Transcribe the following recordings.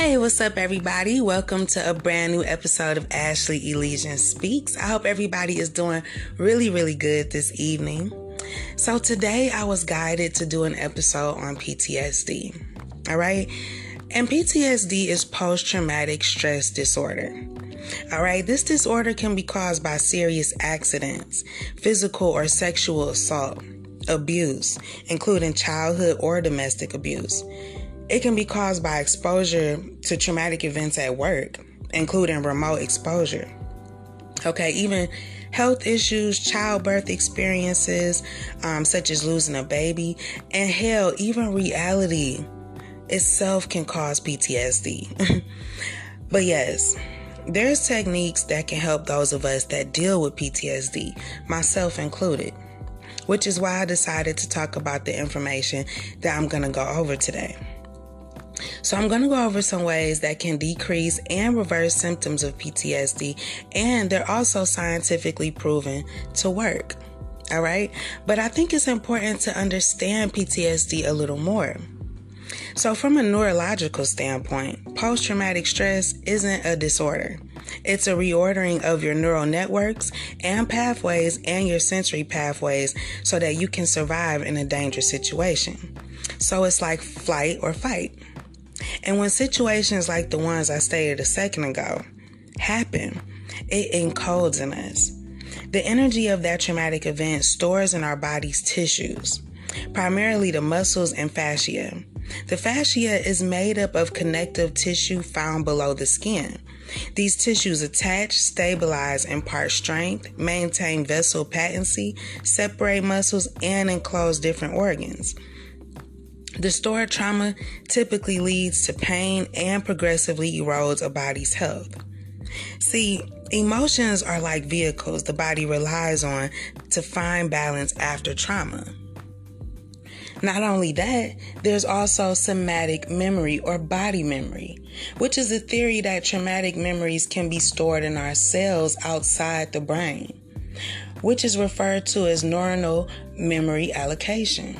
Hey, what's up, everybody? Welcome to a brand new episode of Ashley Elysian Speaks. I hope everybody is doing really, really good this evening. So, today I was guided to do an episode on PTSD. All right. And PTSD is post traumatic stress disorder. All right. This disorder can be caused by serious accidents, physical or sexual assault, abuse, including childhood or domestic abuse it can be caused by exposure to traumatic events at work, including remote exposure. Okay, even health issues, childbirth experiences, um, such as losing a baby, and hell, even reality itself can cause PTSD. but yes, there's techniques that can help those of us that deal with PTSD, myself included, which is why I decided to talk about the information that I'm going to go over today. So, I'm going to go over some ways that can decrease and reverse symptoms of PTSD, and they're also scientifically proven to work. All right. But I think it's important to understand PTSD a little more. So, from a neurological standpoint, post traumatic stress isn't a disorder. It's a reordering of your neural networks and pathways and your sensory pathways so that you can survive in a dangerous situation. So, it's like flight or fight. And when situations like the ones I stated a second ago happen, it encodes in us. The energy of that traumatic event stores in our body's tissues, primarily the muscles and fascia. The fascia is made up of connective tissue found below the skin. These tissues attach, stabilize, impart strength, maintain vessel patency, separate muscles, and enclose different organs. The stored trauma typically leads to pain and progressively erodes a body's health. See, emotions are like vehicles the body relies on to find balance after trauma. Not only that, there's also somatic memory or body memory, which is a theory that traumatic memories can be stored in our cells outside the brain, which is referred to as neuronal memory allocation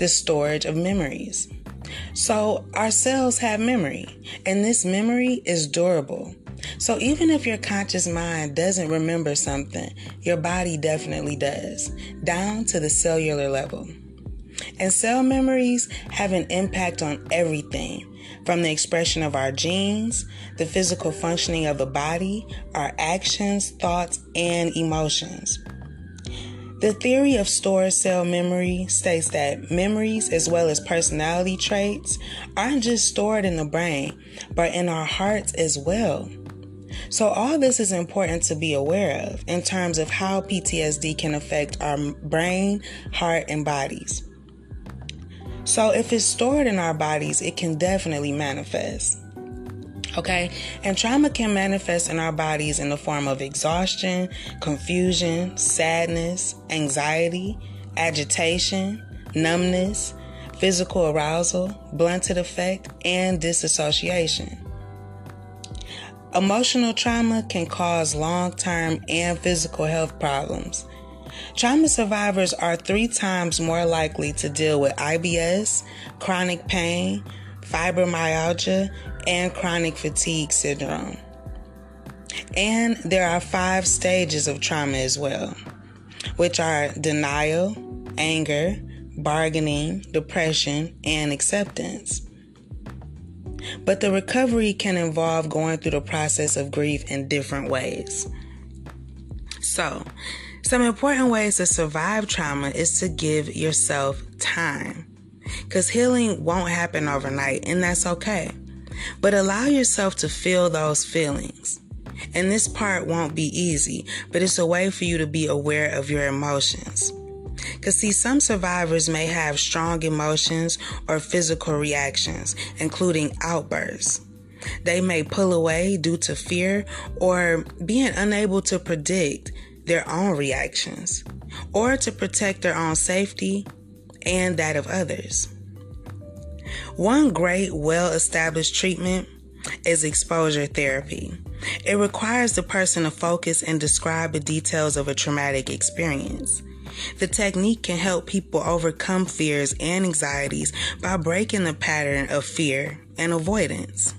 the storage of memories. So, our cells have memory, and this memory is durable. So, even if your conscious mind doesn't remember something, your body definitely does, down to the cellular level. And cell memories have an impact on everything from the expression of our genes, the physical functioning of the body, our actions, thoughts, and emotions. The theory of stored cell memory states that memories, as well as personality traits, aren't just stored in the brain, but in our hearts as well. So, all this is important to be aware of in terms of how PTSD can affect our brain, heart, and bodies. So, if it's stored in our bodies, it can definitely manifest. Okay, and trauma can manifest in our bodies in the form of exhaustion, confusion, sadness, anxiety, agitation, numbness, physical arousal, blunted affect, and disassociation. Emotional trauma can cause long term and physical health problems. Trauma survivors are three times more likely to deal with IBS, chronic pain, fibromyalgia, and chronic fatigue syndrome. And there are five stages of trauma as well, which are denial, anger, bargaining, depression, and acceptance. But the recovery can involve going through the process of grief in different ways. So, some important ways to survive trauma is to give yourself time. Because healing won't happen overnight, and that's okay. But allow yourself to feel those feelings. And this part won't be easy, but it's a way for you to be aware of your emotions. Because, see, some survivors may have strong emotions or physical reactions, including outbursts. They may pull away due to fear or being unable to predict their own reactions or to protect their own safety and that of others. One great, well established treatment is exposure therapy. It requires the person to focus and describe the details of a traumatic experience. The technique can help people overcome fears and anxieties by breaking the pattern of fear and avoidance.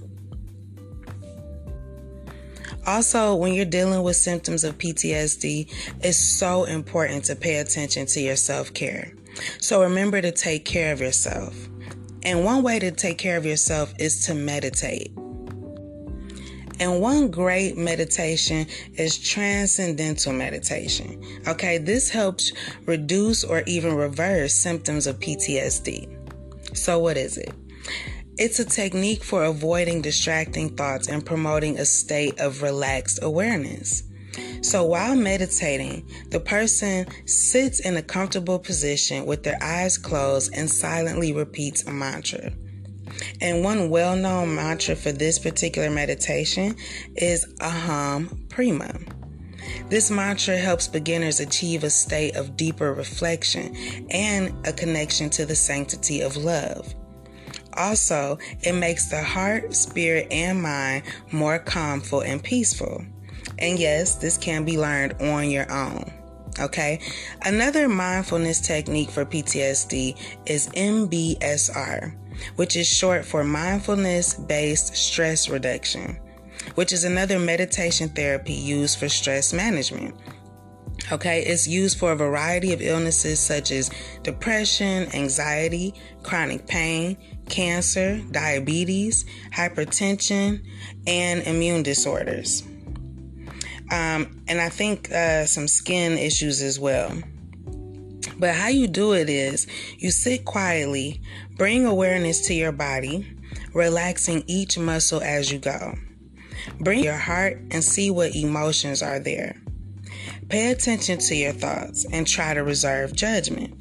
Also, when you're dealing with symptoms of PTSD, it's so important to pay attention to your self care. So remember to take care of yourself. And one way to take care of yourself is to meditate. And one great meditation is transcendental meditation. Okay, this helps reduce or even reverse symptoms of PTSD. So, what is it? It's a technique for avoiding distracting thoughts and promoting a state of relaxed awareness. So while meditating, the person sits in a comfortable position with their eyes closed and silently repeats a mantra. And one well known mantra for this particular meditation is Aham Prema. This mantra helps beginners achieve a state of deeper reflection and a connection to the sanctity of love. Also, it makes the heart, spirit, and mind more calmful and peaceful. And yes, this can be learned on your own. Okay. Another mindfulness technique for PTSD is MBSR, which is short for mindfulness based stress reduction, which is another meditation therapy used for stress management. Okay, it's used for a variety of illnesses such as depression, anxiety, chronic pain, cancer, diabetes, hypertension, and immune disorders. Um, and I think uh, some skin issues as well. But how you do it is you sit quietly, bring awareness to your body, relaxing each muscle as you go. Bring your heart and see what emotions are there. Pay attention to your thoughts and try to reserve judgment.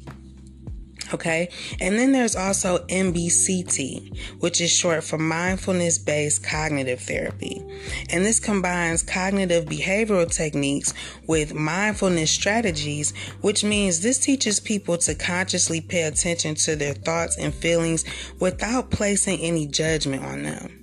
Okay. And then there's also MBCT, which is short for mindfulness based cognitive therapy. And this combines cognitive behavioral techniques with mindfulness strategies, which means this teaches people to consciously pay attention to their thoughts and feelings without placing any judgment on them.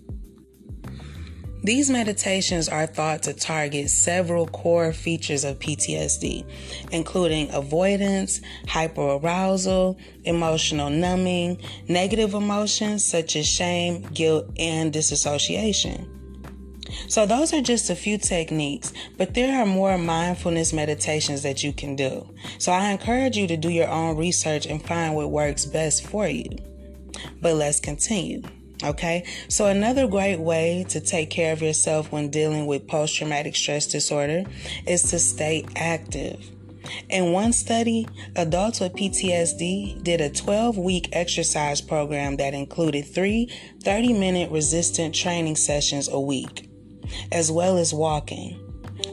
These meditations are thought to target several core features of PTSD, including avoidance, hyperarousal, emotional numbing, negative emotions such as shame, guilt, and disassociation. So, those are just a few techniques, but there are more mindfulness meditations that you can do. So, I encourage you to do your own research and find what works best for you. But let's continue. Okay, so another great way to take care of yourself when dealing with post traumatic stress disorder is to stay active. In one study, adults with PTSD did a 12 week exercise program that included three 30 minute resistant training sessions a week, as well as walking.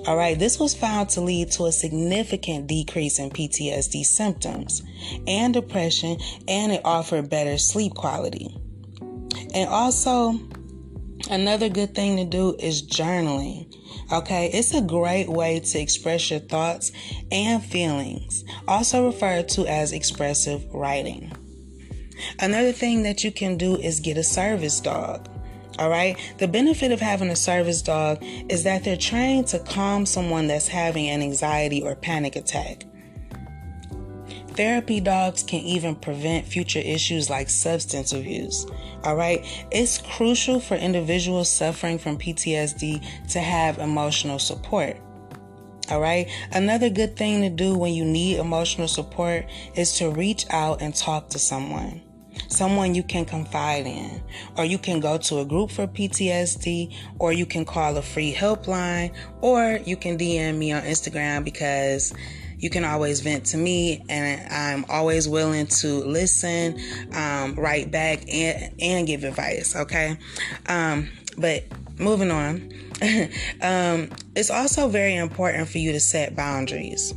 All right, this was found to lead to a significant decrease in PTSD symptoms and depression, and it offered better sleep quality. And also, another good thing to do is journaling. Okay, it's a great way to express your thoughts and feelings, also referred to as expressive writing. Another thing that you can do is get a service dog. All right. The benefit of having a service dog is that they're trained to calm someone that's having an anxiety or panic attack. Therapy dogs can even prevent future issues like substance abuse. All right. It's crucial for individuals suffering from PTSD to have emotional support. All right. Another good thing to do when you need emotional support is to reach out and talk to someone. Someone you can confide in, or you can go to a group for PTSD, or you can call a free helpline, or you can DM me on Instagram because you can always vent to me and I'm always willing to listen, um, write back and, and give advice. Okay. Um, but moving on, um, it's also very important for you to set boundaries.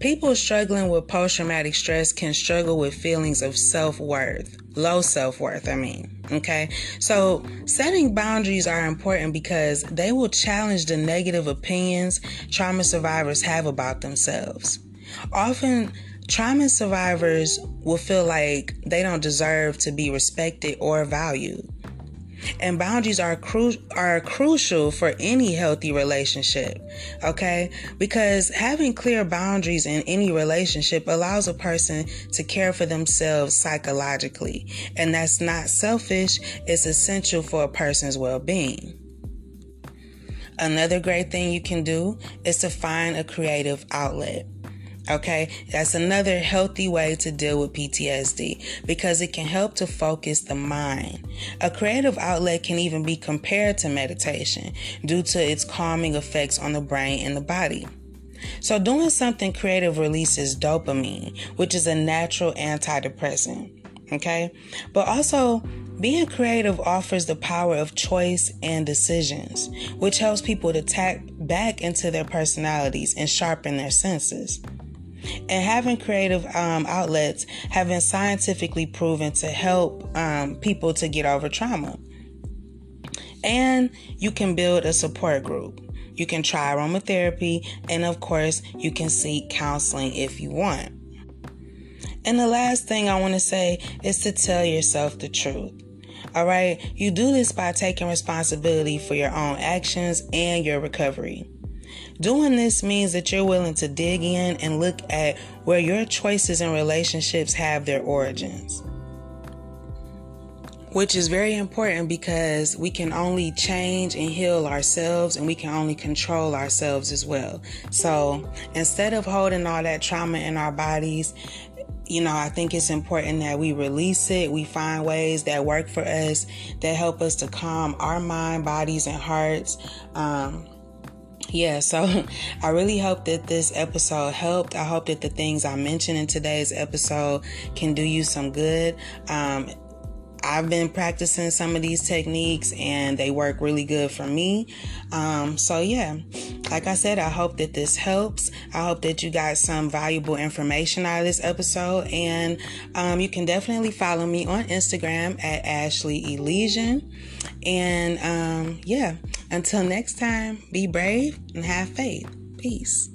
People struggling with post traumatic stress can struggle with feelings of self worth, low self worth, I mean. Okay. So setting boundaries are important because they will challenge the negative opinions trauma survivors have about themselves. Often, trauma survivors will feel like they don't deserve to be respected or valued. And boundaries are cru- are crucial for any healthy relationship. Okay? Because having clear boundaries in any relationship allows a person to care for themselves psychologically. And that's not selfish, it's essential for a person's well-being. Another great thing you can do is to find a creative outlet. Okay, that's another healthy way to deal with PTSD because it can help to focus the mind. A creative outlet can even be compared to meditation due to its calming effects on the brain and the body. So, doing something creative releases dopamine, which is a natural antidepressant. Okay, but also being creative offers the power of choice and decisions, which helps people to tap back into their personalities and sharpen their senses. And having creative um, outlets have been scientifically proven to help um, people to get over trauma. And you can build a support group. You can try aromatherapy, and of course, you can seek counseling if you want. And the last thing I want to say is to tell yourself the truth. All right, you do this by taking responsibility for your own actions and your recovery. Doing this means that you're willing to dig in and look at where your choices and relationships have their origins. Which is very important because we can only change and heal ourselves and we can only control ourselves as well. So instead of holding all that trauma in our bodies, you know, I think it's important that we release it. We find ways that work for us, that help us to calm our mind, bodies, and hearts. Um, yeah, so I really hope that this episode helped. I hope that the things I mentioned in today's episode can do you some good. Um, I've been practicing some of these techniques and they work really good for me. Um, so, yeah, like I said, I hope that this helps. I hope that you got some valuable information out of this episode. And um, you can definitely follow me on Instagram at Ashley Elysian. And um, yeah, until next time, be brave and have faith. Peace.